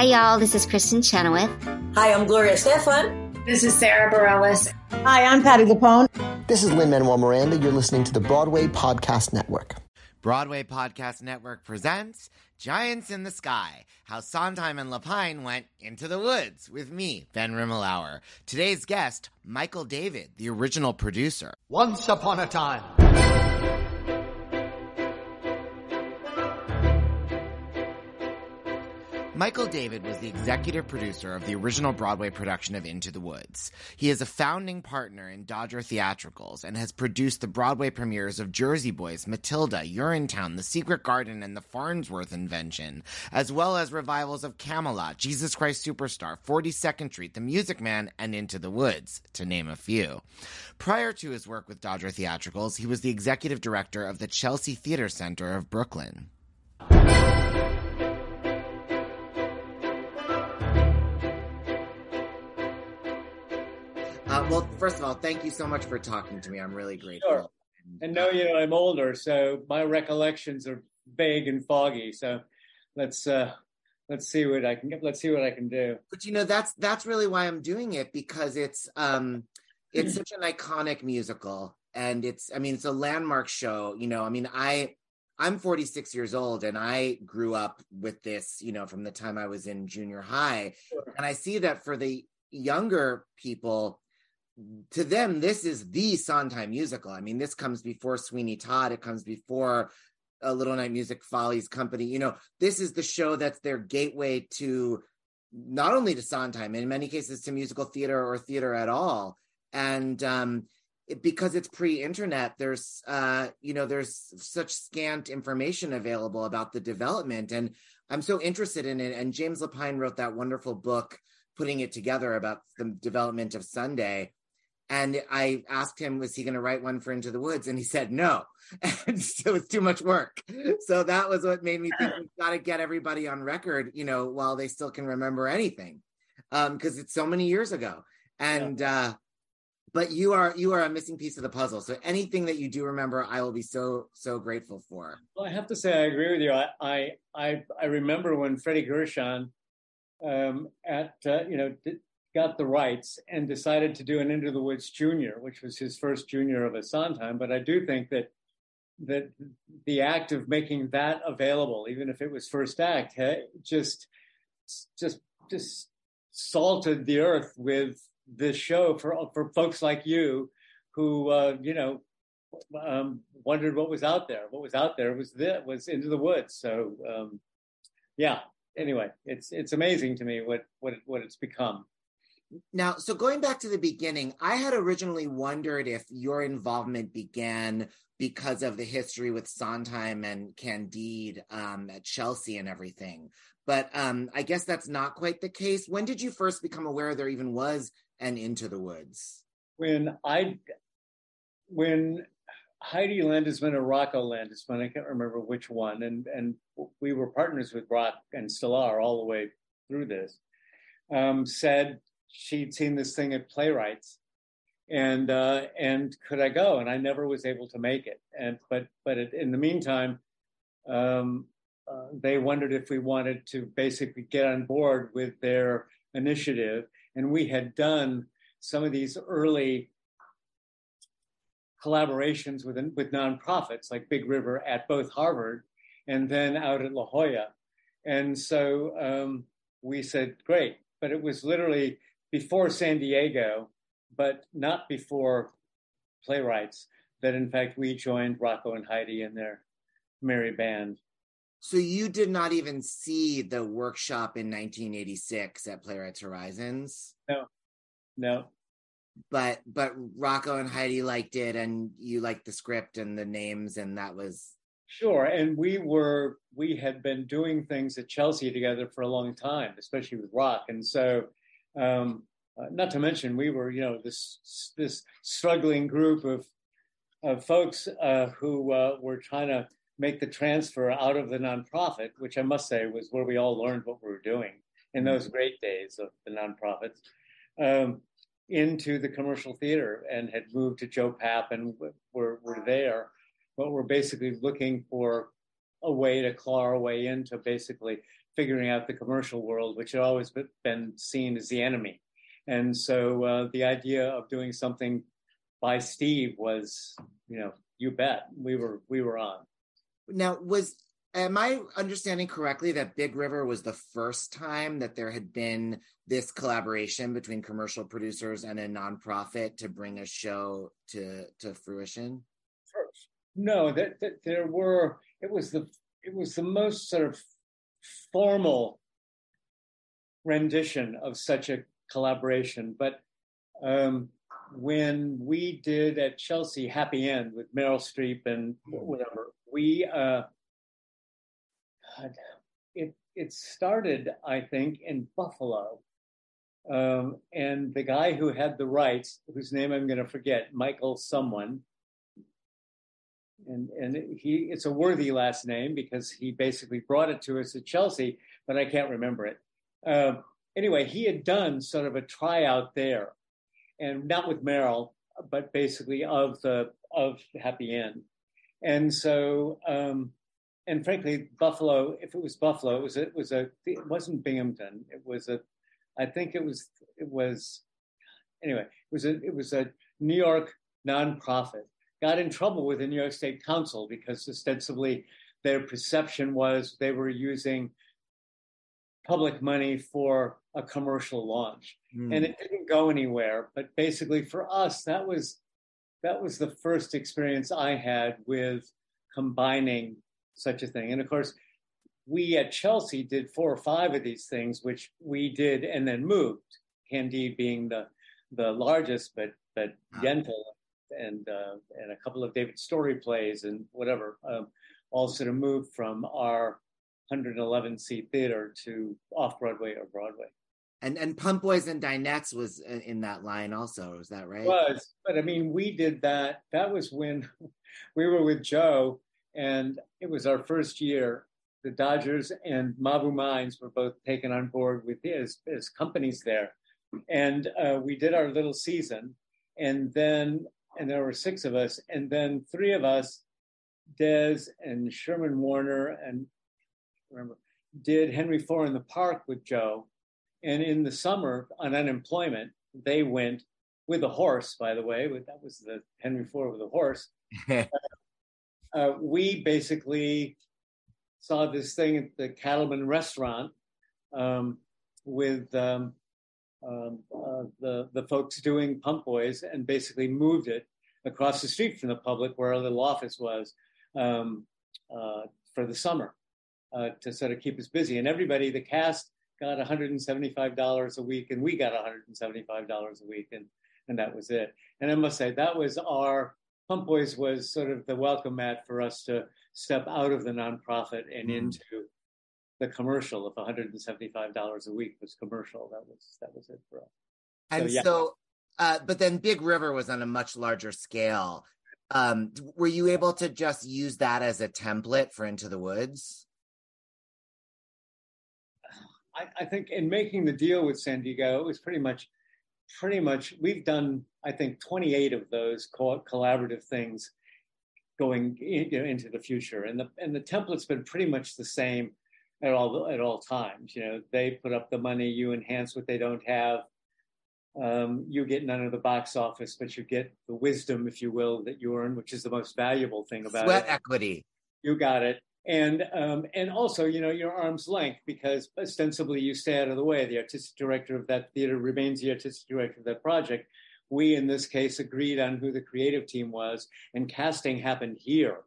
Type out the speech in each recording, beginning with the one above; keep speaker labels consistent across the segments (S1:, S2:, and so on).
S1: Hi, y'all. This is Kristin Chenoweth.
S2: Hi, I'm Gloria Estefan.
S3: This is Sara Bareilles.
S4: Hi, I'm Patti LuPone.
S5: This is Lin-Manuel Miranda. You're listening to the Broadway Podcast Network.
S6: Broadway Podcast Network presents Giants in the Sky How Sondheim and Lapine Went into the Woods with me, Ben Rimalower. Today's guest, Michael David, the original producer.
S7: Once upon a time.
S6: Michael David was the executive producer of the original Broadway production of Into the Woods. He is a founding partner in Dodger Theatricals and has produced the Broadway premieres of Jersey Boys, Matilda, Urinetown, The Secret Garden, and The Farnsworth Invention, as well as revivals of Camelot, Jesus Christ Superstar, 42nd Street, The Music Man, and Into the Woods, to name a few. Prior to his work with Dodger Theatricals, he was the executive director of the Chelsea Theater Center of Brooklyn. Uh, well, first of all, thank you so much for talking to me. I'm really grateful.
S8: Sure. And know you know I'm older, so my recollections are vague and foggy. So let's uh, let's see what I can let's see what I can do.
S6: But you know that's that's really why I'm doing it because it's um it's such an iconic musical and it's I mean it's a landmark show. You know, I mean I I'm 46 years old and I grew up with this, you know, from the time I was in junior high.
S8: Sure.
S6: And I see that for the younger people, to them, this is the Sondheim musical. I mean, this comes before Sweeney Todd. It comes before a Little Night Music Follies Company. You know, this is the show that's their gateway to not only to Sondheim, in many cases to musical theater or theater at all. And um, it, because it's pre-internet, there's uh, you know there's such scant information available about the development, and I'm so interested in it. And James Lapine wrote that wonderful book, putting it together about the development of Sunday and I asked him, was he going to write one for Into the Woods? And he said no. And so it's too much work. So that was what made me think we've got to get everybody on record, you know, while they still can remember anything. Um, because it's so many years ago. And uh but you are you are a missing piece of the puzzle. So anything that you do remember, I will be so so grateful for.
S8: Well, I have to say I agree with you. I I I, I remember when Freddie Gershon um, at uh, you know got the rights and decided to do an Into the Woods Junior, which was his first junior of a Sondheim. But I do think that that the act of making that available, even if it was first act, just just just salted the earth with this show for for folks like you, who uh, you know um, wondered what was out there. What was out there was that was Into the Woods. So um, yeah. Anyway, it's it's amazing to me what what what it's become.
S6: Now, so going back to the beginning, I had originally wondered if your involvement began because of the history with Sondheim and Candide um, at Chelsea and everything. But um, I guess that's not quite the case. When did you first become aware there even was an Into the Woods?
S8: When I, when Heidi Landesman or Rocco Landesman, I can't remember which one, and and we were partners with Rock and still are all the way through this. Um, said she'd seen this thing at playwrights and uh, and could I go? And I never was able to make it. And but but it, in the meantime, um, uh, they wondered if we wanted to basically get on board with their initiative. And we had done some of these early collaborations with with nonprofits like Big River at both Harvard and then out at La Jolla. And so um, we said, great. But it was literally before San Diego, but not before playwrights, that in fact we joined Rocco and Heidi in their merry band.
S6: So you did not even see the workshop in 1986 at Playwrights Horizons?
S8: No, no.
S6: But but Rocco and Heidi liked it, and you liked the script and the names, and that was
S8: sure. And we were we had been doing things at Chelsea together for a long time, especially with Rock, and so um, uh, not to mention, we were, you know, this this struggling group of of folks uh, who uh, were trying to make the transfer out of the nonprofit, which I must say was where we all learned what we were doing in those mm-hmm. great days of the nonprofits, um, into the commercial theater, and had moved to Joe Papp, and were were there, but we're basically looking for a way to claw our way into basically figuring out the commercial world, which had always been seen as the enemy. And so uh, the idea of doing something by Steve was, you know, you bet we were we were on.
S6: Now, was am I understanding correctly that Big River was the first time that there had been this collaboration between commercial producers and a nonprofit to bring a show to to fruition?
S8: First, no, that, that there were. It was the it was the most sort of formal rendition of such a collaboration. But um, when we did at Chelsea Happy End with Meryl Streep and whatever, we uh, it it started, I think, in Buffalo. Um, and the guy who had the rights, whose name I'm going to forget, Michael someone, and and he it's a worthy last name because he basically brought it to us at Chelsea, but I can't remember it. Uh, anyway, he had done sort of a tryout there, and not with Meryl, but basically of the of Happy End, and so um, and frankly, Buffalo. If it was Buffalo, it was it was a it wasn't Binghamton. It was a, I think it was it was, anyway. It was a it was a New York nonprofit got in trouble with the New York State Council because ostensibly their perception was they were using public money for a commercial launch. Mm. And it didn't go anywhere. But basically for us, that was that was the first experience I had with combining such a thing. And of course, we at Chelsea did four or five of these things, which we did and then moved. Candide being the the largest, but but Yentl and uh, and a couple of David Storey plays and whatever, um, all sort of moved from our 111 seat theater to off Broadway or Broadway.
S6: And and Pump Boys and Dinettes was in that line also. Is that right? It
S8: was, but I mean, we did that. That was when we were with Joe, and it was our first year. The Dodgers and Mabou Mines were both taken on board with his, his companies there, and uh, we did our little season. And then and there were six of us, and then three of us, Des and Sherman Warner, and remember, did Henry Four in the Park with Joe. And in the summer, on unemployment, they went with a horse, by the way. That was the Henry Four with a horse. uh, we basically saw this thing at the Cattleman restaurant um, with um, um, uh, the the folks doing Pump Boys and basically moved it across the street from the public where our little office was um, uh, for the summer uh, to sort of keep us busy. And everybody, the cast got $175 a week, and we got $175 a week, and and that was it. And I must say that was our Pump Boys was sort of the welcome mat for us to step out of the nonprofit and mm. into the commercial of $175 a week was commercial. That was that was it for us.
S6: And so, yeah. so uh, but then Big River was on a much larger scale. Um, were you able to just use that as a template for Into the Woods?
S8: I, I think in making the deal with San Diego, it was pretty much, pretty much. We've done, I think, 28 of those co- collaborative things going in, you know, into the future, and the and the template's been pretty much the same at all at all times. You know, they put up the money, you enhance what they don't have. Um, you get none of the box office, but you get the wisdom, if you will, that you earn, which is the most valuable thing about
S6: Sweat
S8: it.
S6: Sweat equity.
S8: You got it. And um, and also, you know, your arm's length because ostensibly you stay out of the way. The artistic director of that theater remains the artistic director of that project. We, in this case, agreed on who the creative team was, and casting happened here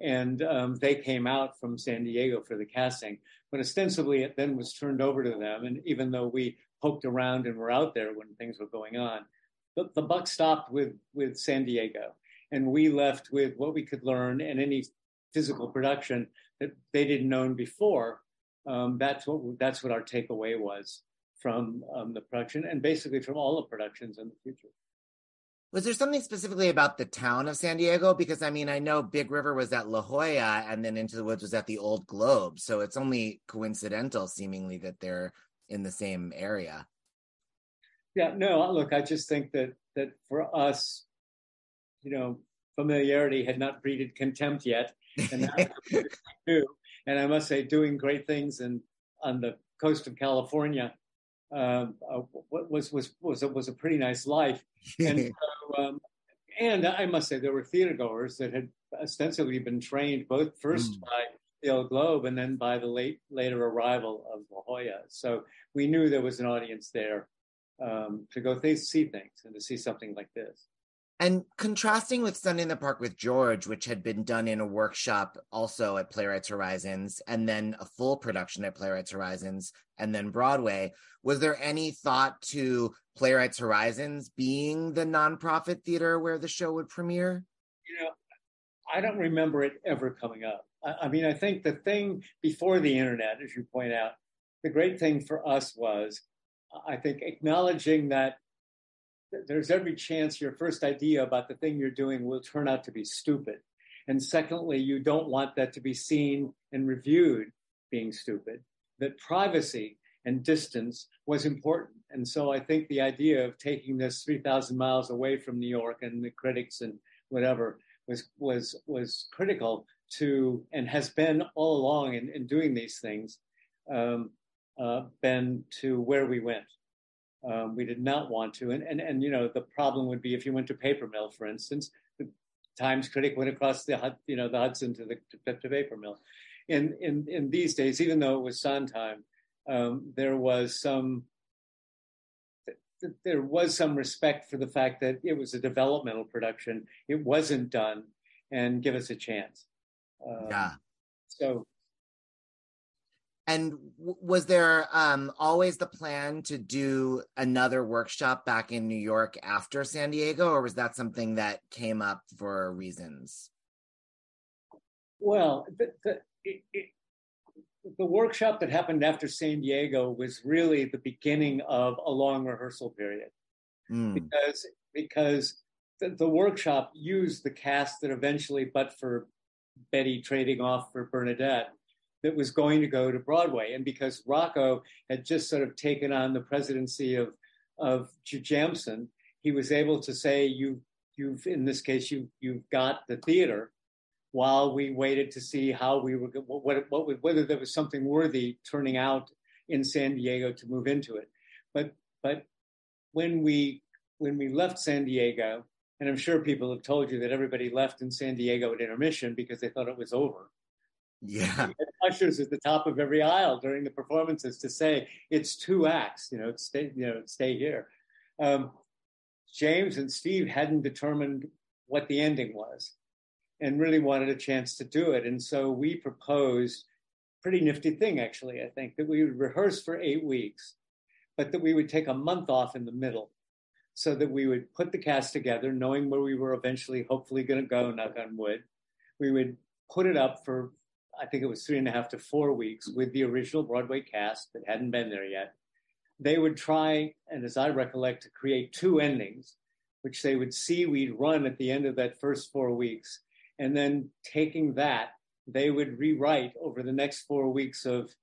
S8: and um, they came out from San Diego for the casting. But ostensibly, it then was turned over to them. And even though we poked around and were out there when things were going on, the, the buck stopped with with San Diego, and we left with what we could learn and any physical production that they didn't own before. Um, that's what that's what our takeaway was from um, the production, and basically from all the productions in the future.
S6: Was there something specifically about the town of San Diego? Because I mean, I know Big River was at La Jolla and then Into the Woods was at the Old Globe. So it's only coincidental, seemingly, that they're in the same area.
S8: Yeah, no, look, I just think that that for us, you know, familiarity had not breeded contempt yet. And And I must say, doing great things and on the coast of California um, uh, was was was a, was a pretty nice life. And so, um, and I must say there were theater goers that had ostensibly been trained both first mm. by the old Globe and then by the late later arrival of La Jolla. So we knew there was an audience there um, to go th- see things and to see something like this.
S6: And contrasting with Sunday in the Park with George, which had been done in a workshop also at Playwrights Horizons, and then a full production at Playwrights Horizons, and then Broadway, was there any thought to Playwrights Horizons being the nonprofit theater where the show would premiere?
S8: You know, I don't remember it ever coming up. I, I mean, I think the thing before the internet, as you point out, the great thing for us was, I think, acknowledging that there's every chance your first idea about the thing you're doing will turn out to be stupid. And secondly, you don't want that to be seen and reviewed being stupid. That privacy and distance was important. And so I think the idea of taking this 3,000 miles away from New York and the critics and whatever was was was critical to and has been all along in, in doing these things um, uh, been to where we went. Um, we did not want to, and, and and you know the problem would be if you went to paper mill, for instance, the Times critic went across the you know the Hudson to the to, to paper mill. In in in these days, even though it was Sondheim, um, there was some there was some respect for the fact that it was a developmental production. It wasn't done, and give us a chance.
S6: Um, yeah.
S8: So
S6: and w- was there um, always the plan to do another workshop back in New York after San Diego, or was that something that came up for reasons?
S8: Well, the, the, it, it, the workshop that happened after San Diego was really the beginning of a long rehearsal period, mm. because because the, the workshop used the cast that eventually, but for Betty trading off for Bernadette, that was going to go to Broadway. And because Rocco had just sort of taken on the presidency of of Jujamcyn, he was able to say, "You, you've in this case, you you've got the theater." While we waited to see how we were, what, what, whether there was something worthy turning out in San Diego to move into it, but but when we when we left San Diego, and I'm sure people have told you that everybody left in San Diego at intermission because they thought it was over.
S6: Yeah.
S8: Ushers at the top of every aisle during the performances to say it's two acts, you know, stay, you know, stay here. Um, James and Steve hadn't determined what the ending was and really wanted a chance to do it. And so we proposed pretty nifty thing, actually, I think, that we would rehearse for eight weeks, but that we would take a month off in the middle so that we would put the cast together, knowing where we were eventually, hopefully going to go, knock on wood. We would put it up for I think it was three and a half to four weeks with the original Broadway cast that hadn't been there yet. They would try, and as I recollect, to create two endings, which they would see we'd run at the end of that first four weeks. And then taking that, they would rewrite over the next four weeks of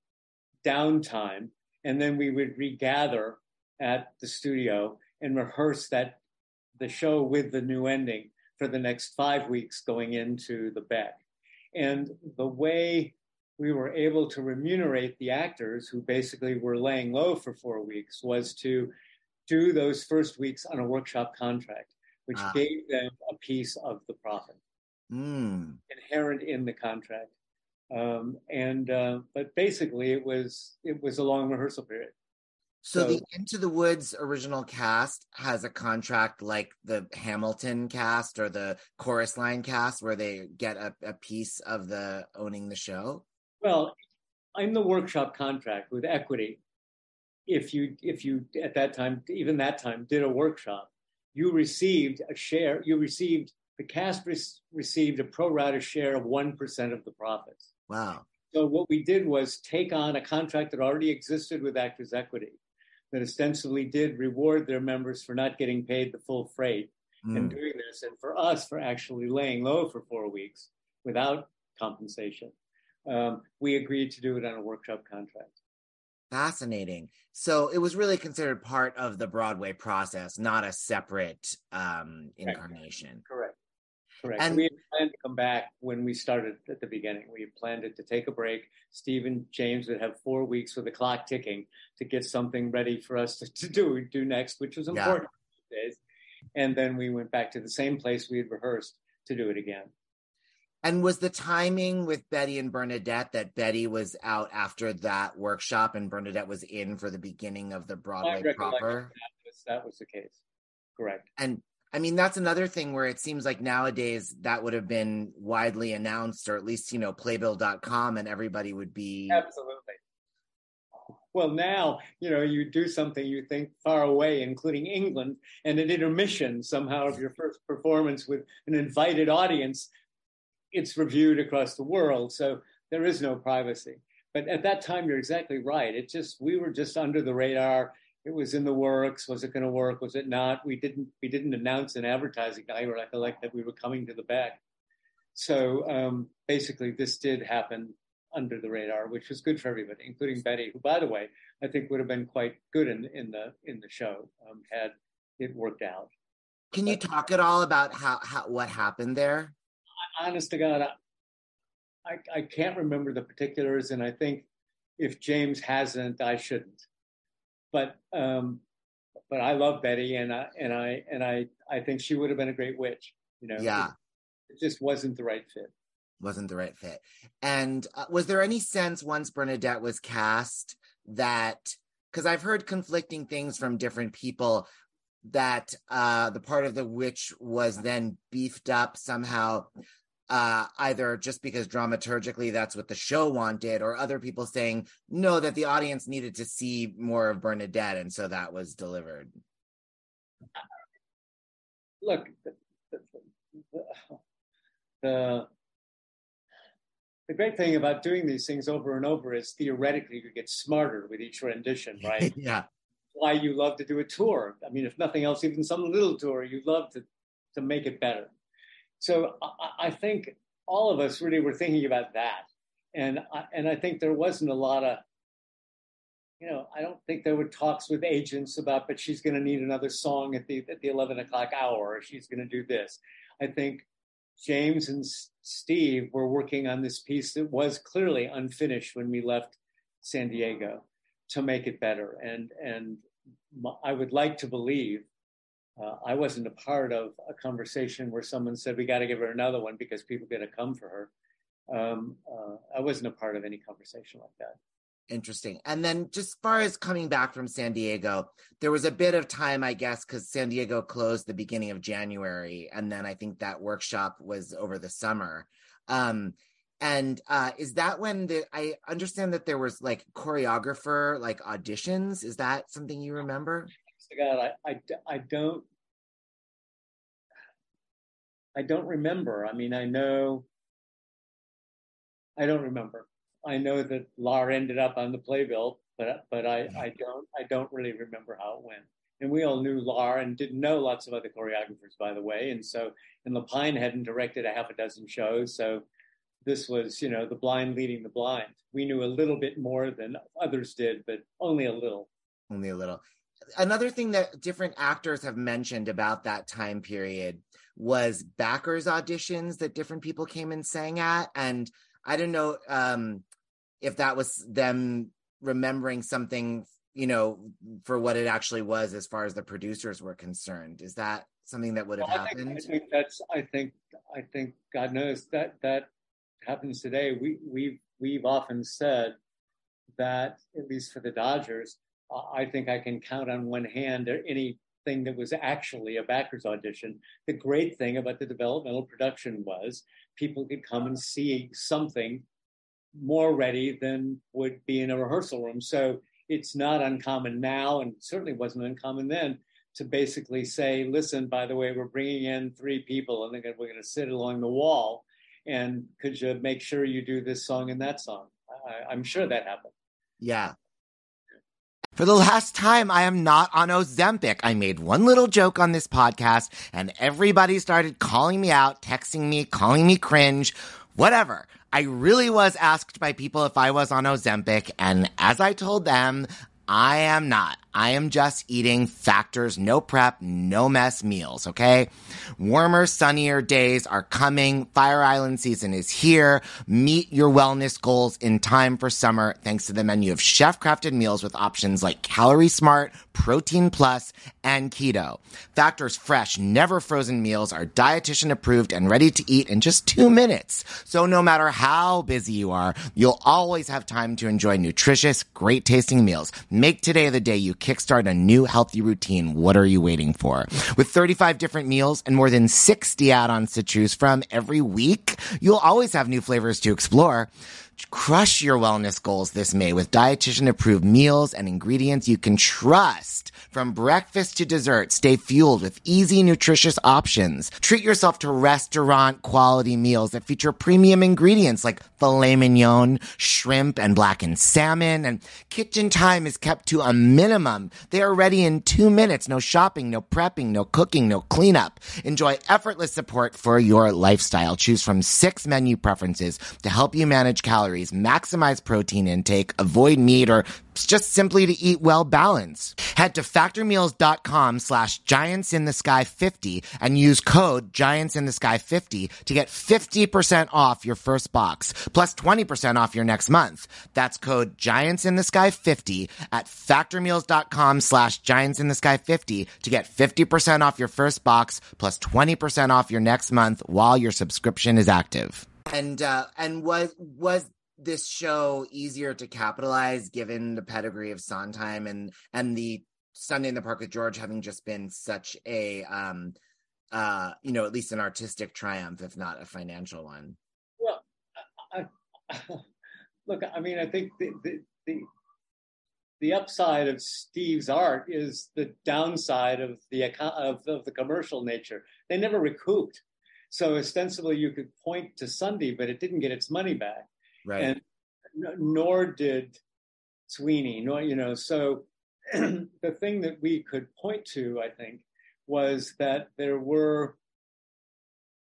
S8: downtime. And then we would regather at the studio and rehearse that the show with the new ending for the next five weeks going into the Beck. And the way we were able to remunerate the actors who basically were laying low for four weeks was to do those first weeks on a workshop contract, which ah. gave them a piece of the profit
S6: mm.
S8: inherent in the contract. Um, and uh, but basically, it was it was a long rehearsal period.
S6: So, so, the Into the Woods original cast has a contract like the Hamilton cast or the chorus line cast where they get a, a piece of the owning the show?
S8: Well, in the workshop contract with equity, if you if you at that time, even that time, did a workshop, you received a share, you received the cast re- received a pro rata share of one percent of the profits.
S6: Wow.
S8: So what we did was take on a contract that already existed with Actors Equity that ostensibly did reward their members for not getting paid the full freight mm. and doing this, and for us for actually laying low for four weeks without compensation. Um, we agreed to do it on a workshop contract.
S6: Fascinating. So it was really considered part of the Broadway process, not a separate um, incarnation.
S8: Correct. Correct.
S6: And-
S8: we planned to come back when we started at the beginning. We planned it to take a break. Steve and James would have four weeks with the clock ticking to get something ready for us to, to do do next, which was important these days. And then we went back to the same place we had rehearsed to do it again.
S6: And was the timing with Betty and Bernadette that Betty was out after that workshop and Bernadette was in for the beginning of the Broadway proper?
S8: That was, that was the case. Correct.
S6: And I mean, that's another thing where it seems like nowadays that would have been widely announced, or at least, you know, playbill.com and everybody would be.
S8: Absolutely. Well, now, you know, you do something you think far away, including England, and an intermission somehow of your first performance with an invited audience, it's reviewed across the world. So there is no privacy. But at that time, you're exactly right. It just, we were just under the radar. It was in the works. Was it going to work? Was it not? We didn't, we didn't announce an advertising. I recollect that we were coming to the Beck. So um, basically, this did happen under the radar, which was good for everybody, including Betty, who, by the way, I think would have been quite good in, in the in the show um, had it worked out.
S6: Can you talk at all about how, how what happened there?
S8: Honest to God, I, I can't remember the particulars, and I think if James hasn't, I shouldn't. But um, but I love Betty, and I and I and I I think she would have been a great witch. You know,
S6: Yeah.
S8: it, it just wasn't the right fit.
S6: wasn't the right fit. And uh, was there any sense once Bernadette was cast that because I've heard conflicting things from different people that uh the part of the witch was then beefed up somehow uh either just because dramaturgically that's what the show wanted or other people saying no that the audience needed to see more of Bernadette and so that was delivered.
S8: look, the, the, the, the, the great thing about doing these things over and over is theoretically you get smarter with each rendition, right?
S6: yeah.
S8: Why you love to do a tour. I mean, if nothing else, even some little tour, you love to, to make it better. So I, I think all of us really were thinking about that. And I, and I think there wasn't a lot of, you know, I don't think there were talks with agents about, but she's going to need another song at the at the eleven o'clock hour, or she's going to do this. I think James and Steve were working on this piece that was clearly unfinished when we left San Diego to make it better. And and I would like to believe uh, I wasn't a part of a conversation where someone said we got to give her another one because people are going to come for her. Um, uh, I wasn't a part of any conversation like that.
S6: Interesting. And then just far as coming back from San Diego, there was a bit of time, I guess, because San Diego closed the beginning of January. And then I think that workshop was over the summer. Um, and uh, is that when the I understand that there was like choreographer like auditions? Is that something you remember?
S8: God, I, I, I don't, I don't remember. I mean, I know, I don't remember. I know that Lar ended up on the playbill, but but I, I don't I don't really remember how it went. And we all knew Lar and didn't know lots of other choreographers, by the way. And so, and Lapine hadn't directed a half a dozen shows, so this was you know the blind leading the blind. We knew a little bit more than others did, but only a little.
S6: Only a little. Another thing that different actors have mentioned about that time period was backers auditions that different people came and sang at. And I don't know um, if that was them remembering something, you know, for what it actually was as far as the producers were concerned. Is that something that would have
S8: Well, I think,
S6: happened?
S8: I think that's. I think. I think God knows that that happens today. We we we've often said that at least for the Dodgers, I think I can count on one hand anything that was actually a backers audition. The great thing about the developmental production was people could come and see something more ready than would be in a rehearsal room. So it's not uncommon now, and certainly wasn't uncommon then, to basically say, listen, by the way, we're bringing in three people and we're going to sit along the wall. And could you make sure you do this song and that song? I, I'm sure that happened.
S6: Yeah. For the last time, I am not on Ozempic. I made one little joke on this podcast and everybody started calling me out, texting me, calling me cringe, whatever. I really was asked by people if I was on Ozempic. And as I told them, I am not. I am just eating Factor's, no prep, no mess meals, okay? Warmer, sunnier days are coming. Fire Island season is here. Meet your wellness goals in time for summer thanks to the menu of chef crafted meals with options like Calorie Smart, Protein Plus, and Keto. Factor's fresh, never frozen meals are dietitian approved and ready to eat in just two minutes. So no matter how busy you are, you'll always have time to enjoy nutritious, great tasting meals. Make today the day you kickstart a new healthy routine. What are you waiting for? With 35 different meals and more than 60 add-ons to choose from every week, you'll always have new flavors to explore. Crush your wellness goals this May with dietitian approved meals and ingredients you can trust. From breakfast to dessert, stay fueled with easy, nutritious options. Treat yourself to restaurant quality meals that feature premium ingredients like filet mignon, shrimp, and blackened salmon. And kitchen time is kept to a minimum. They are ready in two minutes. No shopping, no prepping, no cooking, no cleanup. Enjoy effortless support for your lifestyle. Choose from six menu preferences to help you manage calories, maximize protein intake, avoid meat, or just simply to eat well balanced. Head to factormeals.com slash giants in the sky 50 and use code giants in the sky 50 to get 50% off your first box plus 20% off your next month. That's code giants in the sky 50 at factormeals.com slash giants in the sky 50 to get 50% off your first box plus 20% off your next month while your subscription is active.
S9: And uh and was was this show easier to capitalize given the pedigree of Sondheim and and the Sunday in the Park with George having just been such a um uh you know at least an artistic triumph if not a financial one.
S8: Well, I, I, look, I mean, I think the, the the the upside of Steve's art is the downside of the of, of the commercial nature. They never recouped. So ostensibly, you could point to Sunday, but it didn't get its money back
S9: Right.
S8: and nor did Sweeney. Nor you know, so the thing that we could point to, I think, was that there were.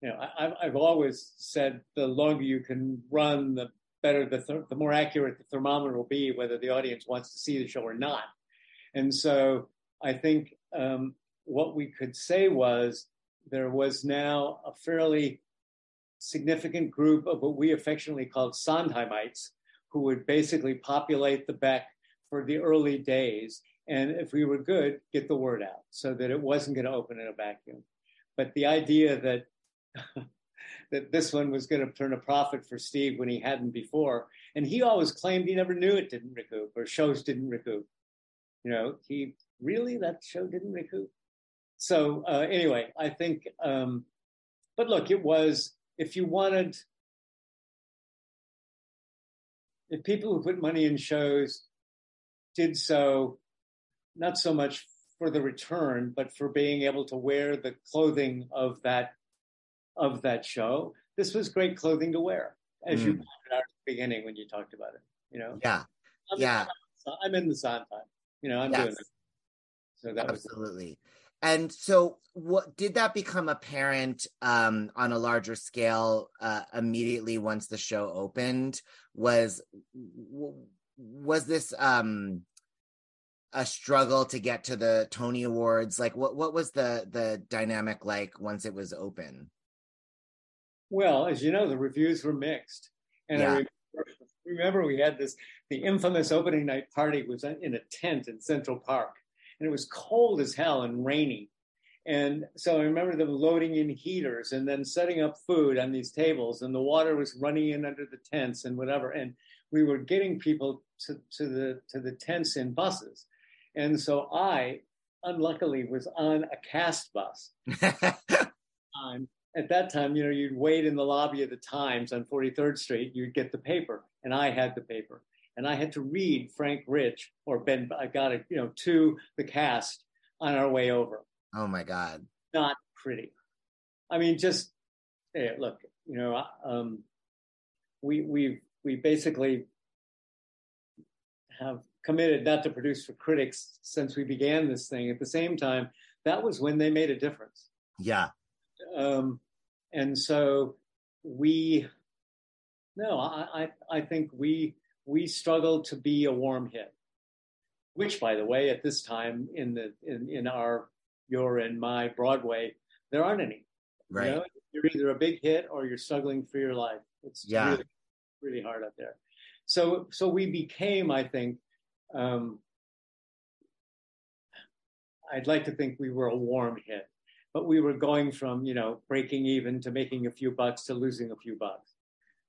S8: You know, I, I've- I've always said the longer you can run, the better the ther- the more accurate the thermometer will be, whether the audience wants to see the show or not. And so I think um, what we could say was there was now a fairly significant group of what we affectionately called Sondheimites, who would basically populate the Beck for the early days. And if we were good, get the word out so that it wasn't going to open in a vacuum. But the idea that that this one was going to turn a profit for Steve when he hadn't before, and he always claimed he never knew it didn't recoup or shows didn't recoup. You know, he really that show didn't recoup. So uh, anyway, I think. Um, but look, it was if you wanted if people who put money in shows did so not so much for the return but for being able to wear the clothing of that of that show this was great clothing to wear as you
S9: Mm.
S8: pointed out at the beginning when you talked about it you know
S9: Yeah.
S8: I'm,
S9: Yeah.
S8: i'm in the Sondheim you know i'm doing it so that was
S9: Absolutely. And so what did that become apparent um on a larger scale uh immediately once the show opened was was this um a struggle to get to the Tony Awards like what what was the the dynamic like once it was open
S8: Well, as you know, the reviews were mixed. And I remember, remember we had this, the infamous opening night party was in a tent in Central Park. And it was cold as hell and rainy. And so I remember them loading in heaters and then setting up food on these tables, and the water was running in under the tents and whatever. And we were getting people to, to the to the tents in buses. And so I, unluckily, was on a cast bus time. Um, at that time, you know, you'd wait in the lobby of the Times on 43rd Street, you'd get the paper, and I had the paper. And I had to read Frank Rich or Ben, I got it, you know, to the cast on our way over.
S9: oh my god
S8: Not pretty. I mean, just hey, look, you know, um, we we we basically have committed not to produce for critics since we began this thing. At the same time, that was when they made a difference.
S9: yeah
S8: um, and so we no I, I i think we we struggled to be a warm hit which, by the way, at this time in the in, in our your and my Broadway, there aren't any.
S6: Right.
S8: You know? You're either a big hit or you're struggling for your life. It's
S6: Yeah.
S8: really, really hard out there. So so we became, I think, um, I'd like to think we were a warm hit, but we were going from you know breaking even to making a few bucks to losing a few bucks.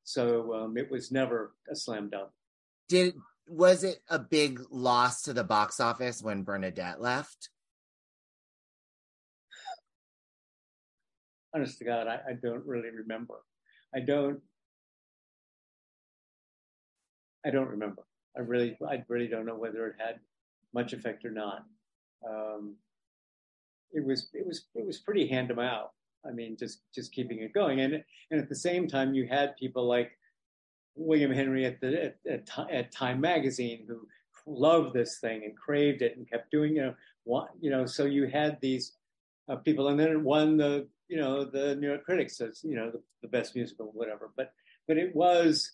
S8: So um, it was never a slam dunk.
S6: Did was it a big loss to the box office when Bernadette left?
S8: honest to God, I, I don't really remember. I don't. I don't remember. I really, I really don't know whether it had much effect or not. Um, it was, it was, it was pretty hand to mouth. I mean, just, just keeping it going, and and at the same time, you had people like William Henry at the at, at, at Time Magazine who loved this thing and craved it and kept doing, you know, you know. So you had these uh, people, and then it won the you know the New York Critics as you know the, the best musical, whatever. But but it was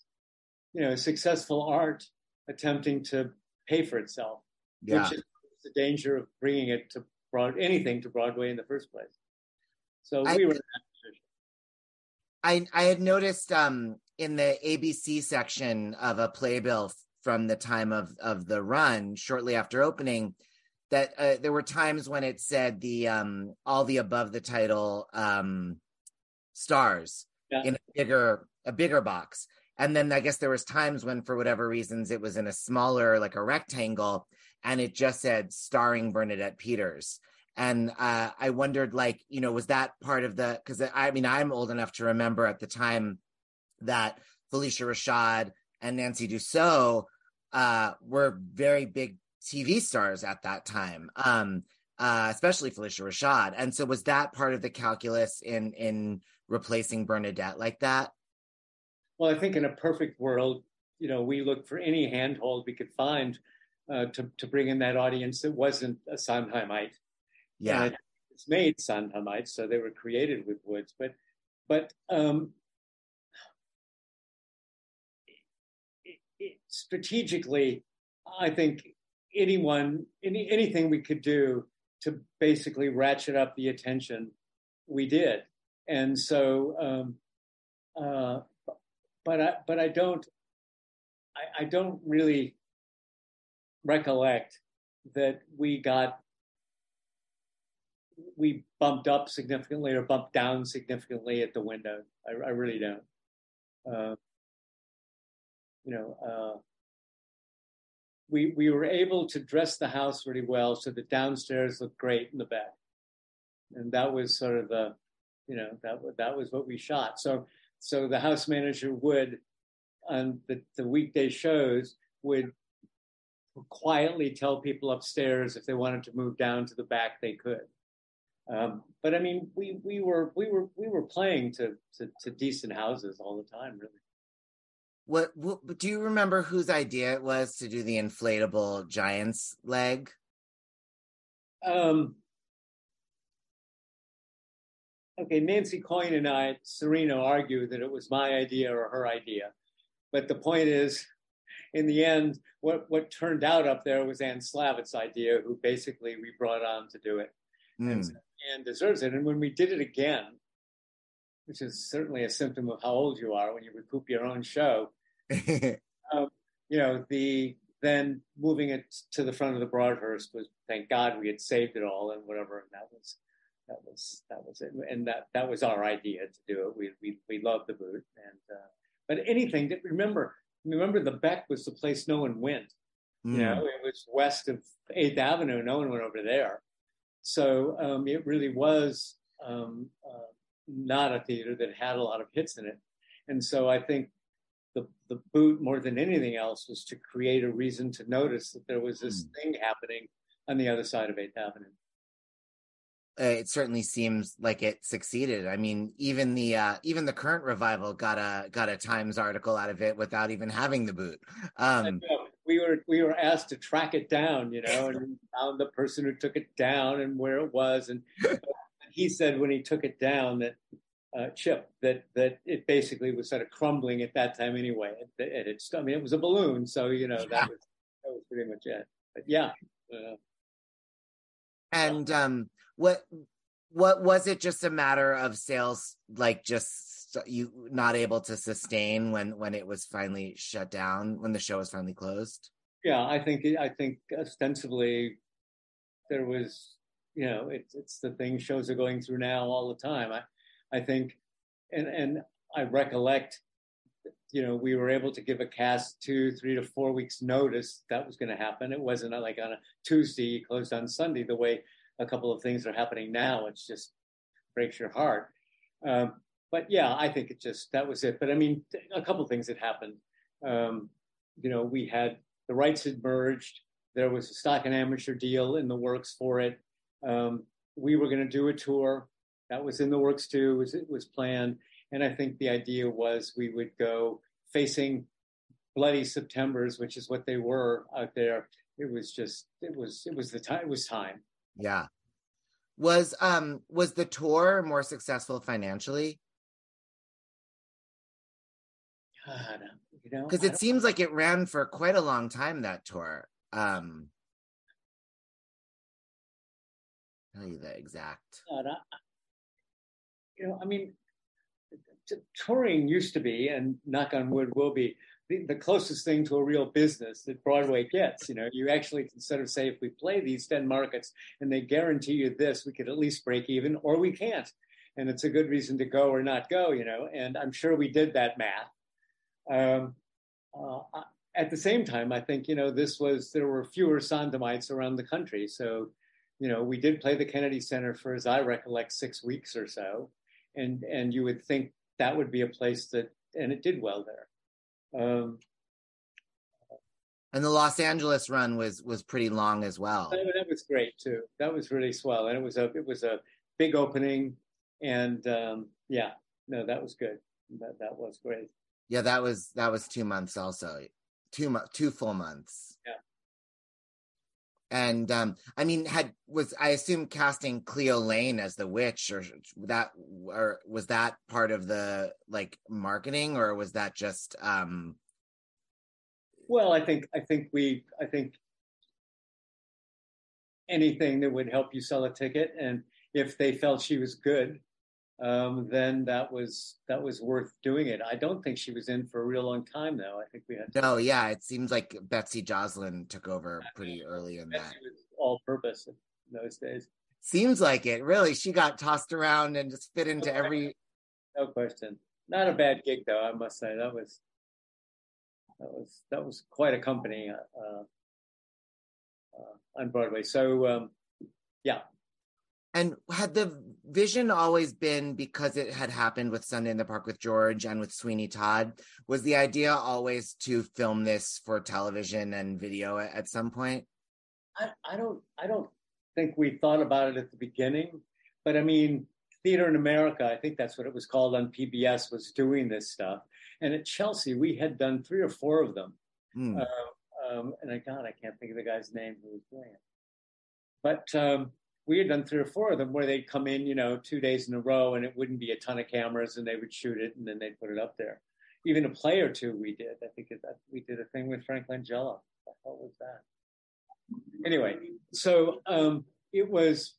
S8: you know successful art attempting to pay for itself,
S6: Yeah.
S8: which is the danger of bringing it to broad anything to Broadway in the first place. So
S6: I-
S8: we were in that position.
S6: I I had noticed um in the ABC section of a playbill from the time of of the run shortly after opening that uh, there were times when it said the um all the above the title um stars
S8: Yeah.
S6: in a bigger a bigger box and then I guess there was times when for whatever reasons it was in a smaller like a rectangle and it just said starring Bernadette Peters and uh, I wondered, like, you know, was that part of the? Because I mean, I'm old enough to remember at the time that Phylicia Rashad and Nancy Dussault uh, were very big TV stars at that time, um, uh, especially Phylicia Rashad. And so, was that part of the calculus in in replacing Bernadette like that?
S8: Well, I think in a perfect world, you know, we look for any handhold we could find uh, to to bring in that audience that wasn't a Sondheimite.
S6: Yeah,
S8: And it's made Sondheimites, so they were created with woods. But but um, strategically, I think anyone any anything we could do to basically ratchet up the attention, we did. And so, um, uh, but I but I don't I, I don't really recollect that we got we bumped up significantly or bumped down significantly at the window. I, I really don't. Uh, you know, uh, we we were able to dress the house really well so the downstairs looked great in the back, and that was sort of the, you know, that that was what we shot. So so the house manager would, on the, the weekday shows, would quietly tell people upstairs if they wanted to move down to the back, they could. Um, but I mean, we we were we were we were playing to, to to decent houses all the time, really.
S6: What, what? Do you remember whose idea it was to do the inflatable giant's leg?
S8: Um, okay, Nancy Coyne and I at Serino argue that it was my idea or her idea, but the point is, in the end, what what turned out up there was Anne Slavitt's idea, who basically we brought on to do it.
S6: Hmm.
S8: and Anne deserves it. And when we did it again, which is certainly a symptom of how old you are when you recoup your own show, um, you know, the then moving it to the front of the Broadhurst was thank God we had saved it all and whatever, and that was that was that was it, and that that was our idea to do it. We we we loved the boot, and uh, but anything that remember remember the Beck was the place no one went.
S6: Hmm.
S8: You know, it was west of Eighth Avenue. No one went over there. So um, it really was um, uh, not a theater that had a lot of hits in it. And so I think the the boot more than anything else was to create a reason to notice that there was this thing happening on the other side of Eighth Avenue.
S6: uh, it certainly seems like it succeeded. I mean, even the uh, even the current revival got a got a Times article out of it without even having the boot. Um,
S8: we were we were asked to track it down, you know, and found the person who took it down and where it was. And he said when he took it down that uh, Chip that that it basically was sort of crumbling at that time anyway. It, it, it, I mean, it was a balloon, so you know that was that was pretty much it. but yeah. Uh,
S6: and um, what what was it? Just a matter of sales, like just you not able to sustain when when it was finally shut down, when the show was finally closed.
S8: Yeah, I think I think ostensibly there was, you know, it's it's the thing shows are going through now all the time. I I think, and and I recollect you know, we were able to give a cast two, three to four weeks notice that was going to happen. It wasn't like on a Tuesday, closed on Sunday, the way a couple of things are happening now. It's just breaks your heart. Um, but yeah, I think it just, that was it. But I mean, a couple of things that happened. Um, you know, we had the rights had merged. There was a stock and amateur deal in the works for it. Um, we were going to do a tour that was in the works too. It was, it was planned and I think the idea was we would go facing bloody Septembers, which is what they were out there. It was just, it was, it was the time, it was time.
S6: Yeah. Was, um, was the tour more successful financially?
S8: God, you know,
S6: because it seems like it ran for quite a long time, that tour. Um, tell you the exact.
S8: God, I, you know, I mean, touring used to be, and knock on wood will be, the, the, closest thing to a real business that Broadway gets. You know, you actually can sort of say, if we play these 10 markets and they guarantee you this, we could at least break even, or we can't. And it's a good reason to go or not go, you know, and I'm sure we did that math. Um, uh, at the same time, I think, you know, this was, there were fewer Sondheimites around the country. So, you know, we did play the Kennedy Center for, as I recollect, six weeks or so. And, and you would think that would be a place that, and it did well there. Um,
S6: and the Los Angeles run was was pretty long as well.
S8: That, was great too. That was really swell, and it was a it was a big opening, and um, yeah, no, that was good. That that was great.
S6: Yeah, that was that was two months also, two two full months. And um, I mean, had was I assume casting Cleo Laine as the witch, or that, or was that part of the like marketing, or was that just? um
S8: Well, I think I think we I think anything that would help you sell a ticket, and if they felt she was good, um, then that was that was worth doing it. I don't think she was in for a real long time though. I think we had.
S6: To- no, yeah, it seems like Betsy Joslyn took over pretty early in Betsy that.
S8: Was all purpose in those days.
S6: Seems like it. Really, she got tossed around and just fit into every.
S8: No question. Not a bad gig though. I must say that was that was that was quite a company uh, uh, on Broadway. So um, yeah,
S6: and had the vision always been because it had happened with Sunday in the Park with George and with Sweeney Todd? Was the idea always to film this for television and video at, some point?
S8: I, I don't I don't think we thought about it at the beginning, but I mean, Theater in America, I think that's what it was called on PBS, was doing this stuff. And at Chelsea, we had done three or four of them. Mm. Uh, um, and I God, I can't think of the guy's name who was doing it. But um, we had done three or four of them where they'd come in, you know, two days in a row and it wouldn't be a ton of cameras and they would shoot it and then they'd put it up there. Even a play or two we did. I think that we did a thing with Frank Langella. What the hell was that? Anyway, so um, it was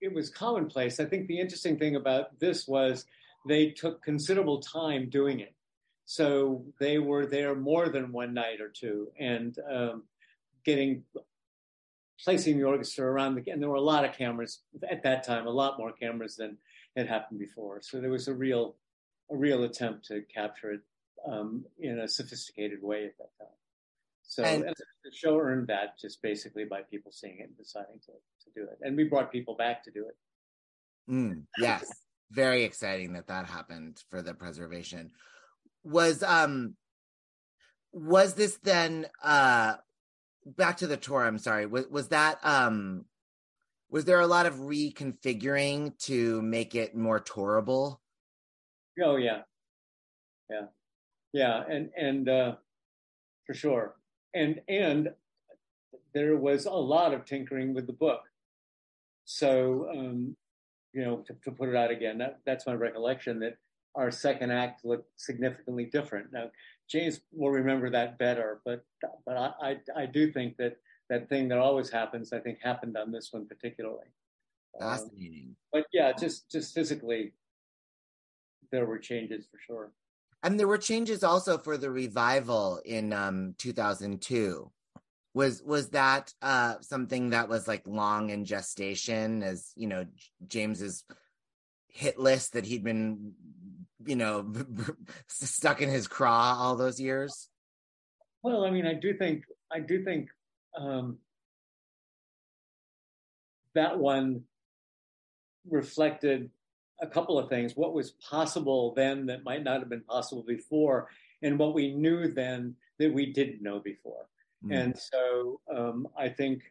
S8: it was commonplace. I think the interesting thing about this was they took considerable time doing it. So they were there more than one night or two and um, getting placing the orchestra around the, and there were a lot of cameras at that time, a lot more cameras than had happened before. So there was a real, a real attempt to capture it um, in a sophisticated way at that time. So and, and the show earned that just basically by people seeing it and deciding to, to do it. And we brought people back to do it.
S6: Mm, yes. Very exciting that that happened for the preservation. Was, um, was this then, uh, back to the tour i'm sorry. Was, was that um was there a lot of reconfiguring to make it more tourable?
S8: Oh yeah. Yeah. Yeah and and uh for sure. And and there was a lot of tinkering with the book. So um you know to, to put it out again that that's my recollection that our second act looked significantly different. Now James will remember that better, but but I, I, I do think that that thing that always happens, I think happened on this one particularly.
S6: Fascinating.
S8: Um, but yeah, just just physically, there were changes for sure.
S6: And there were changes also for the revival in um, 2002. Was was that uh, something that was like long in gestation, as you know, James's hit list that he'd been, you know, stuck in his craw all those years?
S8: Well, I mean, I do think I do think um, that one reflected a couple of things what was possible then that might not have been possible before and what we knew then that we didn't know before mm. and so um, i think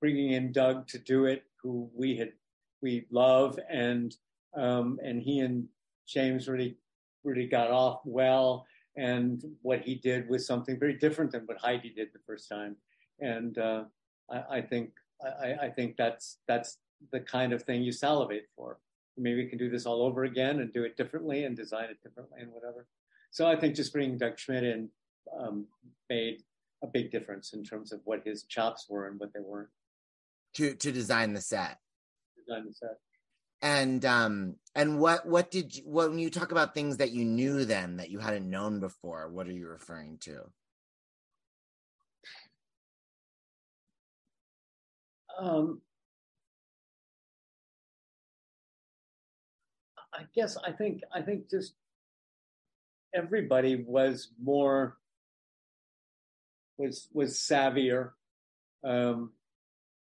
S8: bringing in doug to do it who we had we love and um, and he and james really really got off well and what he did was something very different than what heidi did the first time and uh, I, I, think I, I think that's that's the kind of thing you salivate for maybe we can do this all over again and do it differently and design it differently and whatever. So I think just bringing Doug Schmidt in um, made a big difference in terms of what his chops were and what they weren't.
S6: To to design the set.
S8: Design the set.
S6: And um and what what did you, when you talk about things that you knew then that you hadn't known before? What are you referring to?
S8: Um, I guess I think I think just everybody was more was was savvier. Um,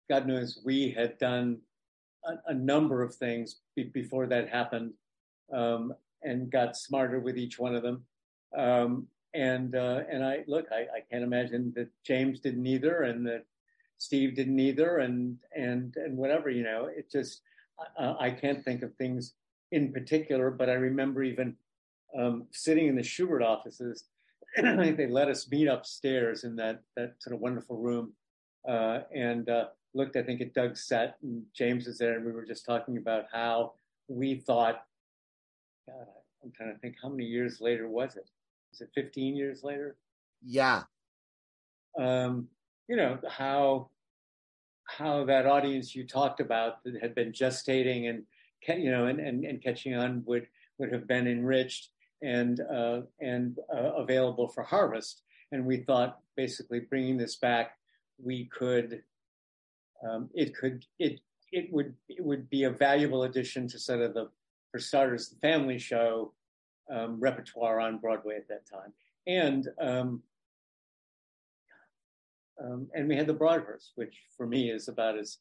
S8: God knows we had done a, a number of things be, before that happened, um, and got smarter with each one of them. Um, and uh, and I look, I, I can't imagine that James didn't either, and that Steve didn't either, and and and whatever you know. It just I, I can't think of things in particular, but I remember even um, sitting in the Shubert offices. they let us meet upstairs in that that sort of wonderful room, uh, and uh, looked. I think at Doug's set, and James was there, and we were just talking about how we thought. God, I'm trying to think. How many years later was it? Was it 15 years later?
S6: Yeah.
S8: Um, you know how how that audience you talked about that had been gestating and you know, and, and, and catching on would would have been enriched and uh, and uh, available for harvest. And we thought basically bringing this back, we could um, it could it it would it would be a valuable addition to sort of the for starters the family show um, repertoire on Broadway at that time, and um, um, and we had the Broadhurst, which for me is about as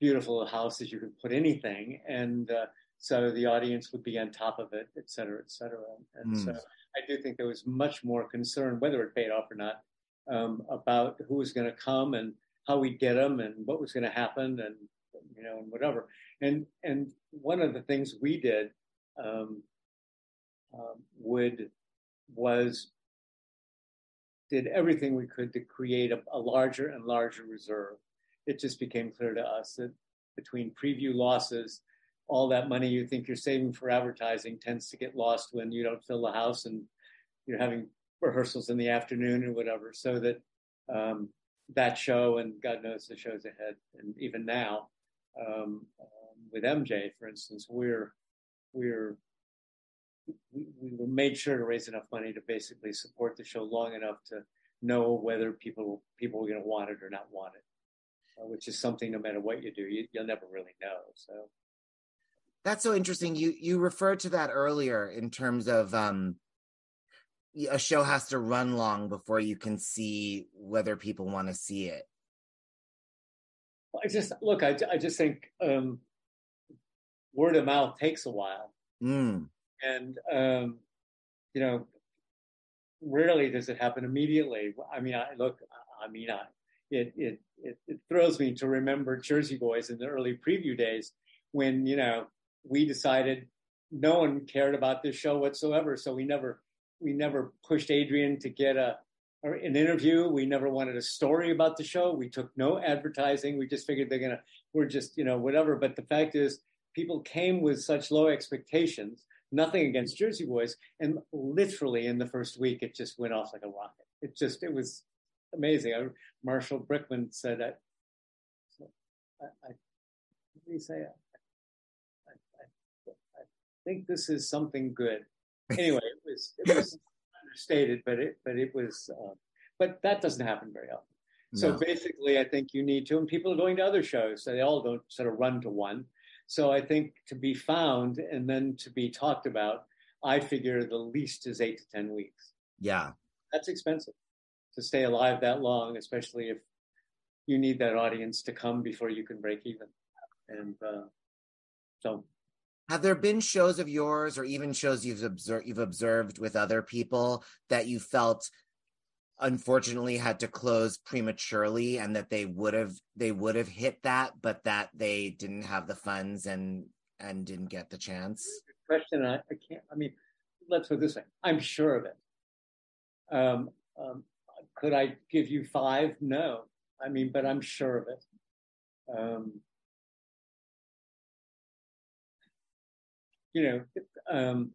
S8: beautiful a house as you could put anything. And uh, so the audience would be on top of it, et cetera, et cetera. And mm. so I do think there was much more concern, whether it paid off or not, um, about who was going to come and how we'd get them and what was going to happen and, you know, and whatever. And, and one of the things we did um, um, would, was did everything we could to create a, a larger and larger reserve it just became clear to us that between preview losses, all that money you think you're saving for advertising tends to get lost when you don't fill the house and you're having rehearsals in the afternoon or whatever. So that um, that show and God knows the shows ahead, and even now um, um, with MJ, for instance, we're we're we, we made sure to raise enough money to basically support the show long enough to know whether people people were going to want it or not want it. Uh, which is something no matter what you do, you, will never really know. So
S6: that's so interesting. You you referred to that earlier in terms of um, a show has to run long before you can see whether people want to see it.
S8: I just look. I, I just think um, word of mouth takes a while,
S6: mm.
S8: and um, you know, rarely does it happen immediately. I mean, I look. I mean, I it, it, it, it thrills me to remember Jersey Boys in the early preview days when, you know, we decided no one cared about this show whatsoever. So we never, we never pushed Adrian to get a, an interview. We never wanted a story about the show. We took no advertising. We just figured they're to, we're just, you know, whatever. But the fact is, people came with such low expectations, nothing against Jersey Boys. And literally in the first week, it just went off like a rocket. It just, it was, amazing. I, Marshall Brickman said, I, I, I what did he say? I, I, think this is something good. Anyway, was, it was understated, but it, but it was, uh, but that doesn't happen very often. So
S6: No.
S8: basically, I think you need to, and people are going to other shows, so they all don't sort of run to one. So I think to be found and then to be talked about, I figure the least is eight to 10 weeks.
S6: Yeah.
S8: That's expensive to stay alive that long, especially if you need that audience to come before you can break even. And uh, so,
S6: Have there been shows of yours or even shows you've observed you've observed with other people that you felt unfortunately had to close prematurely and that they would have they would have hit that but that they didn't have the funds and and didn't get the chance?
S8: question, I, I can't, I mean, let's put this way I'm sure of it. Um, um, could I give you five? No. I mean, but I'm sure of it. Um, you know, um,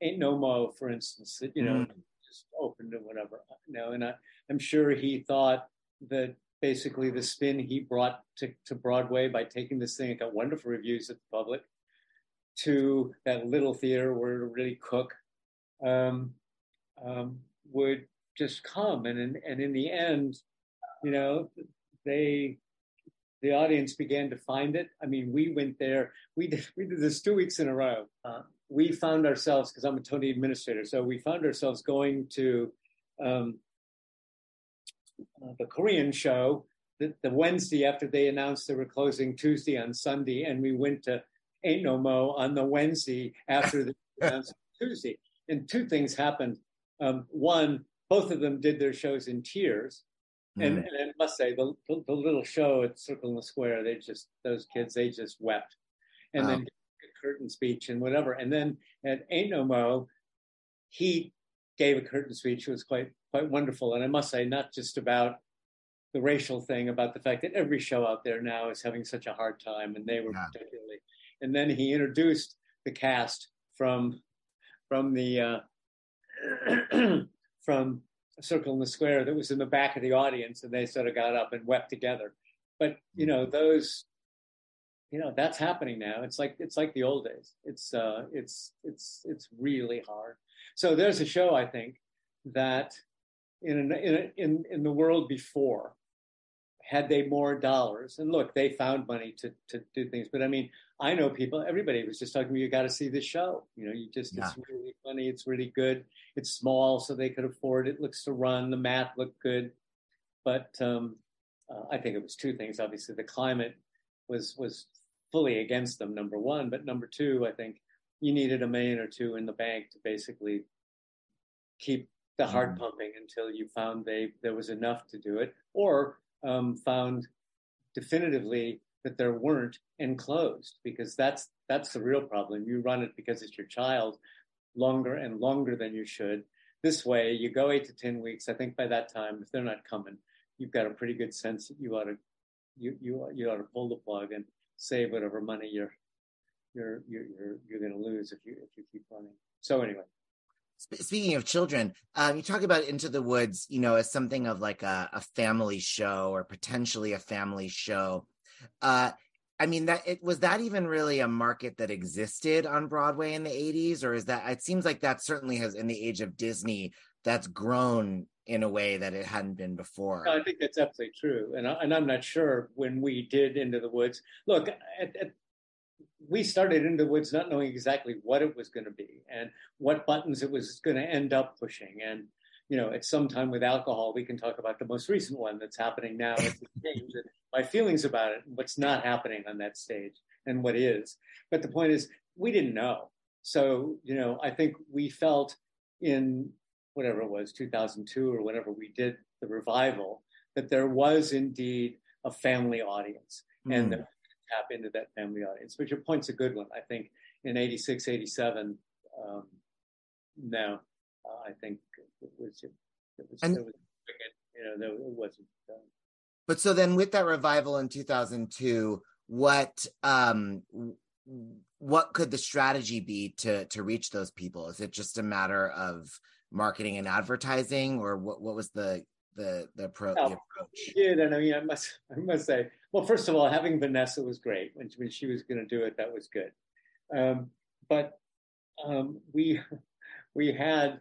S8: ain't no mo, for instance, that, you know, just opened or whatever. No, and I, I'm sure he thought that basically the spin he brought to, to Broadway by taking this thing, it got wonderful reviews at the public, to that little theater where to really cook, um, um, would just come. And in, and in the end, you know, they the audience began to find it. I mean, we went there. We did we did this two weeks in a row. Uh, we found ourselves because I'm a Tony administrator, so we found ourselves going to um, uh, the Korean show the, the Wednesday after they announced they were closing Tuesday on Sunday, and we went to Ain't No Mo on the Wednesday after the announced Tuesday. And two things happened. Um, one, both of them did their shows in tears. And,
S6: Mm.
S8: and I must say, the, the, the little show at Circle in the Square, they just, those kids, they just wept. And
S6: Wow.
S8: then a curtain speech and whatever. And then at Ain't No Mo, he gave a curtain speech. It was quite, quite wonderful. And I must say, not just about the racial thing, about the fact that every show out there now is having such a hard time. And they were
S6: Yeah.
S8: particularly. And then he introduced the cast from, from the, uh, from Circle in the Square that was in the back of the audience, and they sort of got up and wept together. But you know, those, you know, that's happening now. It's like it's like the old days. It's uh, it's it's it's really hard. So there's a show I think that in an, in a, in in the world before, had they more dollars, and look, they found money to to do things. But I mean, I know people. Everybody was just talking to. You got to see the show. You know, you just it's really funny. It's really good. It's small, so they could afford it. Looks to run. The math looked good, but um, uh, I think it was two things. Obviously, the climate was was fully against them. Number one, but number two, I think you needed a million or two in the bank to basically keep the heart
S6: Mhm.
S8: pumping until you found they there was enough to do it, or um, found definitively that there weren't and closed because that's that's the real problem. You run it because it's your child longer and longer than you should. This way, you go eight to ten weeks. I think by that time, if they're not coming, you've got a pretty good sense that you ought to you you you ought to pull the plug and save whatever money you're you're you're you're, you're going to lose if you if you keep running. So anyway,
S6: Sp- Speaking of children, um, you talk about Into the Woods, you know, as something of like a, a family show or potentially a family show. Uh, I mean, that it was that even really a market that existed on Broadway in the '80s, or is that? It seems like that certainly has, in the age of Disney, that's grown in a way that it hadn't been before.
S8: I think that's absolutely true, and I, and I'm not sure when we did Into the Woods. Look, at, at, we started Into the Woods not knowing exactly what it was going to be and what buttons it was going to end up pushing. And you know, at some time with alcohol, we can talk about the most recent one that's happening now. It's changed and my feelings about it, what's not happening on that stage, and what is. But the point is, we didn't know. So you know, I think we felt in whatever it was, 2002 or whatever we did the revival, that there was indeed a family audience and
S6: hmm.
S8: That we could tap into that family audience, but your point's a good one. I think in 86, 87, um, no, uh, I think it was, it was,
S6: And-
S8: it was you know, there, it wasn't. Uh,
S6: But so then with that revival in 2002, what um what could the strategy be to to reach those people? Is it just a matter of marketing and advertising or what what was the the the, pro,
S8: Oh,
S6: the approach.
S8: Yeah, and I mean, I must, I must say, well, first of all, having Vanessa was great when when she was going to do it. That was good. Um, but um, we we had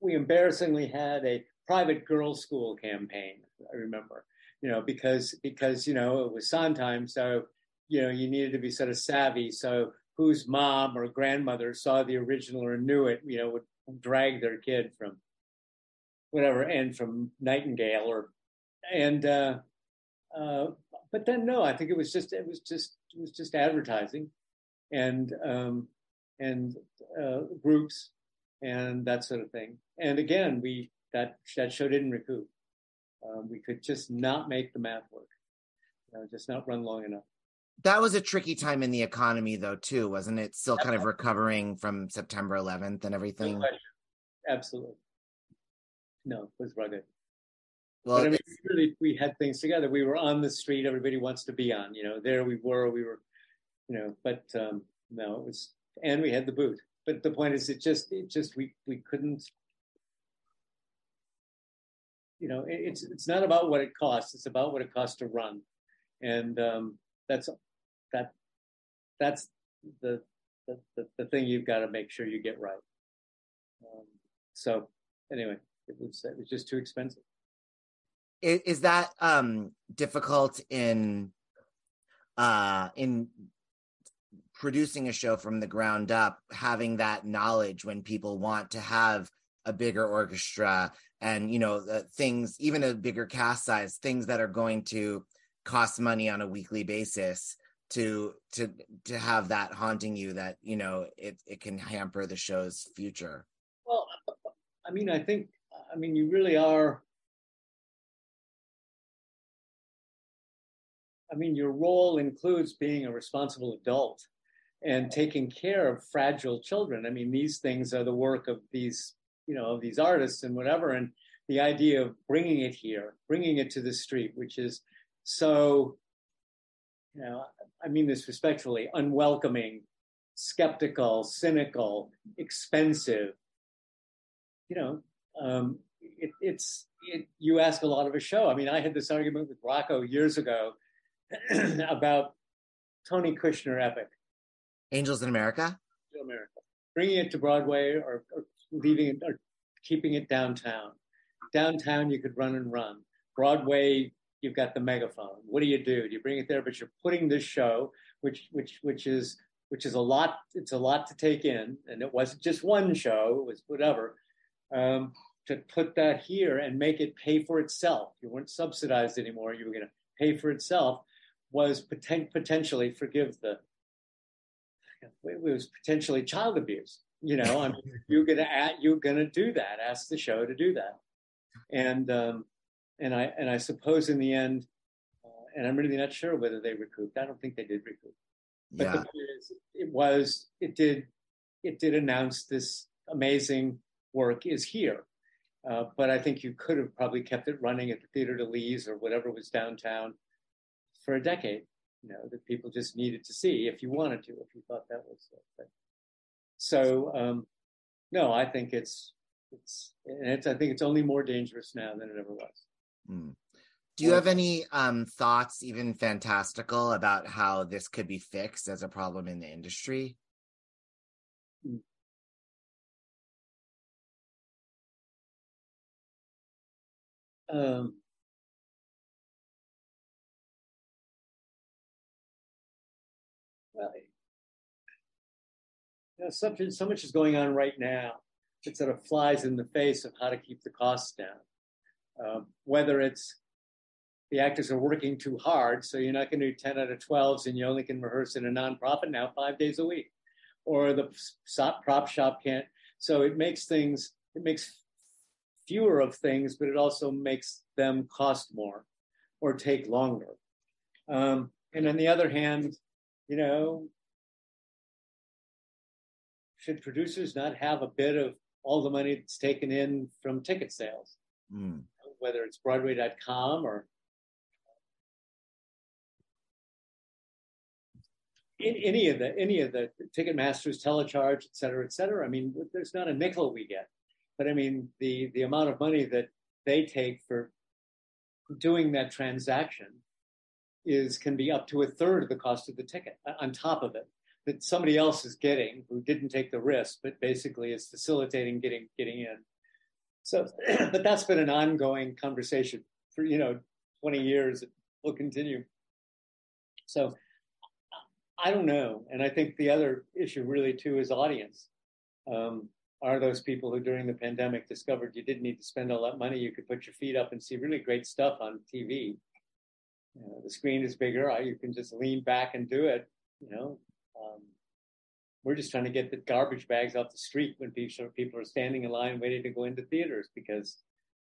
S8: we embarrassingly had a private girls' school campaign. I remember, you know, because because you know it was Sondheim, so you know you needed to be sort of savvy. So whose mom or grandmother saw the original or knew it, you know, would drag their kid from whatever and from Nightingale or and uh, uh, but then no, I think it was just it was just it was just advertising and um, and uh, groups and that sort of thing. And again, we that that show didn't recoup. Um, we could just not make the math work, you know, just not run long enough.
S6: That was a tricky time in the economy, though, too, wasn't it? Still kind of recovering from September 11th and everything.
S8: Absolutely. No, it was rugged.
S6: Well,
S8: but I mean, really, we had things together. We were on the street. Everybody wants to be on. You know, there we were. We were, you know. But um, no, it was, and we had the boot. But the point is, it just, it just, we we couldn't. You know, it, it's it's not about what it costs. It's about what it costs to run, and um, that's that that's the the, the, the thing you've got to make sure you get right. Um, so anyway, it was it was just too expensive.
S6: is, is that um difficult in uh in producing a show from the ground up having that knowledge when people want to have a bigger orchestra and you know things even a bigger cast size things that are going to cost money on a weekly basis to to to have that haunting you that you know it it can hamper the show's future
S8: Well, I mean, I think, I mean, you really are. I mean, your role includes being a responsible adult and taking care of fragile children. I mean, these things are the work of these, you know, of these artists and whatever. And the idea of bringing it here, bringing it to the street, which is so, you know, I mean this respectfully, unwelcoming, skeptical, cynical, expensive, you know, um, it, it's it, you ask a lot of a show. I mean, I had this argument with Rocco years ago about Tony Kushner epic,
S6: angels in america
S8: America, bringing it to Broadway or, or leaving it or keeping it downtown. Downtown, you could run and run. Broadway, you've got the megaphone. What do you do? Do you bring it there? But you're putting this show, which which which is which is a lot. It's a lot to take in, and it wasn't just one show. It was whatever. Um, to put that here and make it pay for itself. You weren't subsidized anymore. You were going to pay for itself. Was poten- potentially forgive the. It was potentially child abuse. You know, I mean, you're gonna add, you're gonna do that. Ask the show to do that, and um, and I and I suppose in the end, uh, and I'm really not sure whether they recouped. I don't think they did recoup. But
S6: yeah
S8: the point is, it was it did it did announce this amazing work is here. Uh, but I think you could have probably kept it running at the Theater de Lys or whatever was downtown for a decade. You know that people just needed to see if you wanted to, if you thought that was. The thing. So um, no, I think it's it's and it's I think it's only more dangerous now than it ever was.
S6: Mm. Do you have any um, thoughts, even fantastical, about how this could be fixed as a problem in the industry?
S8: Um, well, you know, so, so much is going on right now that sort of flies in the face of how to keep the costs down. Um, whether it's the actors are working too hard, so you're not going to do 10 out of 12s and you only can rehearse in a nonprofit now five days a week, or the prop shop can't. So it makes things, it makes fewer of things, but it also makes them cost more or take longer. Um, and on the other hand, you know, should producers not have a bit of all the money that's taken in from ticket sales,
S6: Mm.
S8: whether it's Broadway.com or in any of the any of the Ticketmasters, Telecharge, et cetera, et cetera. I mean, there's not a nickel we get. But I mean the the amount of money that they take for doing that transaction is can be up to a third of the cost of the ticket on top of it that somebody else is getting who didn't take the risk, but basically is facilitating getting getting in. So, but that's been an ongoing conversation for you know 20 years. It will continue. So, I don't know, and I think the other issue really too is audience. Um, are those people who during the pandemic discovered you didn't need to spend all that money? You could put your feet up and see really great stuff on TV. You know, the screen is bigger. You can just lean back and do it. You know, um, we're just trying to get the garbage bags off the street when people, are standing in line waiting to go into theaters because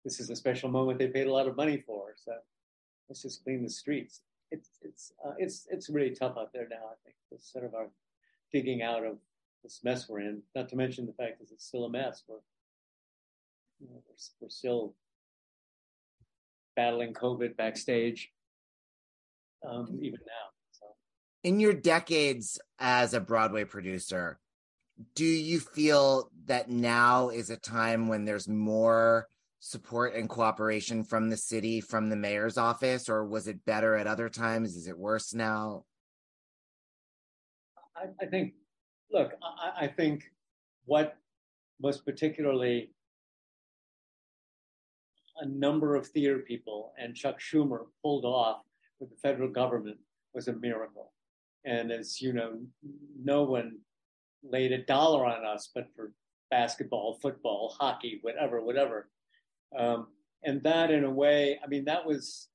S8: this is a special moment they paid a lot of money for. So let's just clean the streets. It's it's uh, it's it's really tough out there now. I think it's sort of our digging out of this mess we're in. Not to mention the fact that it's still a mess. We're you know, we're, we're still battling COVID backstage, um, even now
S6: in your decades as a Broadway producer, do you feel that now is a time when there's more support and cooperation from the city, from the mayor's office, or was it better at other times? Is it worse now?
S8: I, I think, look, I, I think what most particularly a number of theater people and Chuck Schumer pulled off with the federal government was a miracle. And as you know, no one laid a dollar on us, but for basketball, football, hockey, whatever, whatever. Um, and that, in a way, I mean, that was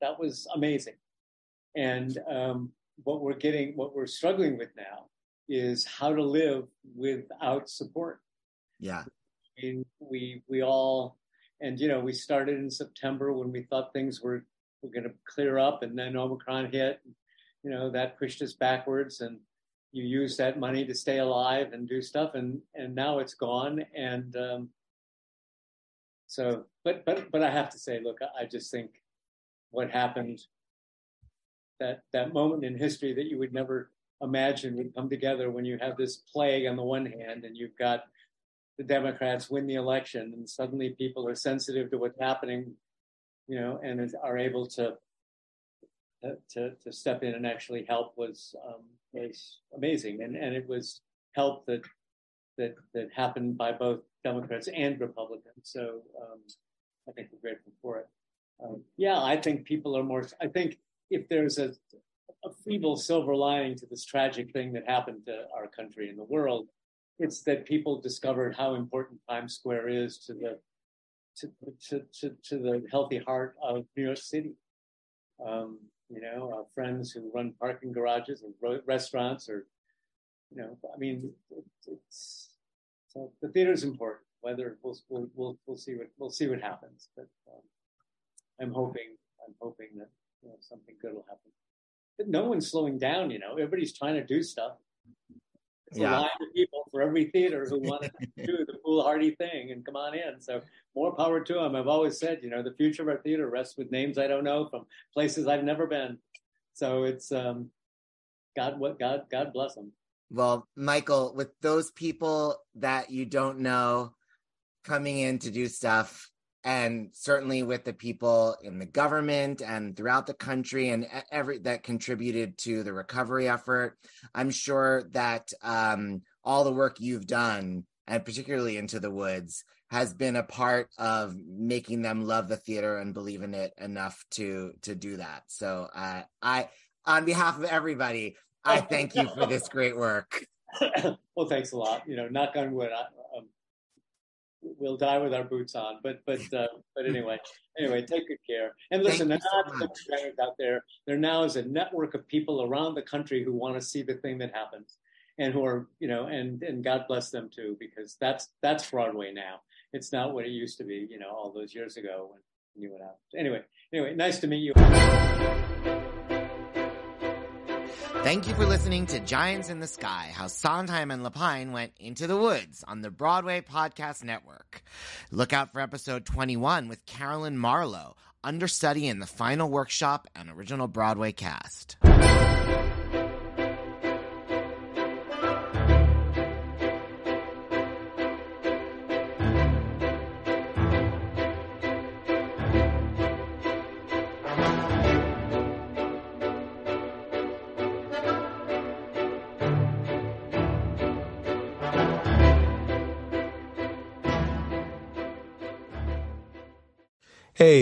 S8: that was amazing. And um, what we're getting, what we're struggling with now, is how to live without support.
S6: Yeah.
S8: I mean, we we all, and you know, we started in September when we thought things were were going to clear up, and then Omicron hit you know that pushed us backwards and you use that money to stay alive and do stuff and and now it's gone and um, so but but but i have to say look i just think what happened that that moment in history that you would never imagine would come together when you have this plague on the one hand and you've got the democrats win the election and suddenly people are sensitive to what's happening you know and are able to to, to step in and actually help was um, was amazing, and and it was help that that that happened by both Democrats and Republicans. So um, I think we're grateful for it. Um, yeah, I think people are more. I think if there's a a feeble silver lining to this tragic thing that happened to our country and the world, it's that people discovered how important Times Square is to the to to to, to the healthy heart of New York City. Um, you know, our friends who run parking garages or restaurants or, you know, I mean, it, it's, so the theater is important, whether we'll, we'll, we'll, we'll see what, we'll see what happens. But um, I'm hoping, I'm hoping that, you know, something good will happen. No one's slowing down, you know, everybody's trying to do stuff. It's yeah. a line of people for every theater who want to do the foolhardy thing and come on in. So more power to them. I've always said, you know, the future of our theater rests with names I don't know from places I've never been. So it's um, God, what God, God bless them.
S6: Well, Michael, with those people that you don't know coming in to do stuff, and certainly with the people in the government and throughout the country and every that contributed to the recovery effort, I'm sure that um, all the work you've done, and particularly into the woods, has been a part of making them love the theater and believe in it enough to to do that. So uh, I, on behalf of everybody, I thank you for this great work.
S8: well, thanks a lot. You know, knock on wood. I, we'll die with our boots on, but but uh, but anyway, anyway, take good care. And listen, there's not so out there. There now is a network of people around the country who want to see the thing that happens and who are you know and and god bless them too because that's that's broadway now it's not what it used to be, you know, all those years ago when you went out. Anyway, anyway, nice to meet you.
S3: Thank you for listening to Giants in the Sky, how Sondheim and Lapine went into the woods on the Broadway Podcast Network. Look out for episode 21 with Carolyn Marlowe, understudy in the final workshop and original Broadway cast.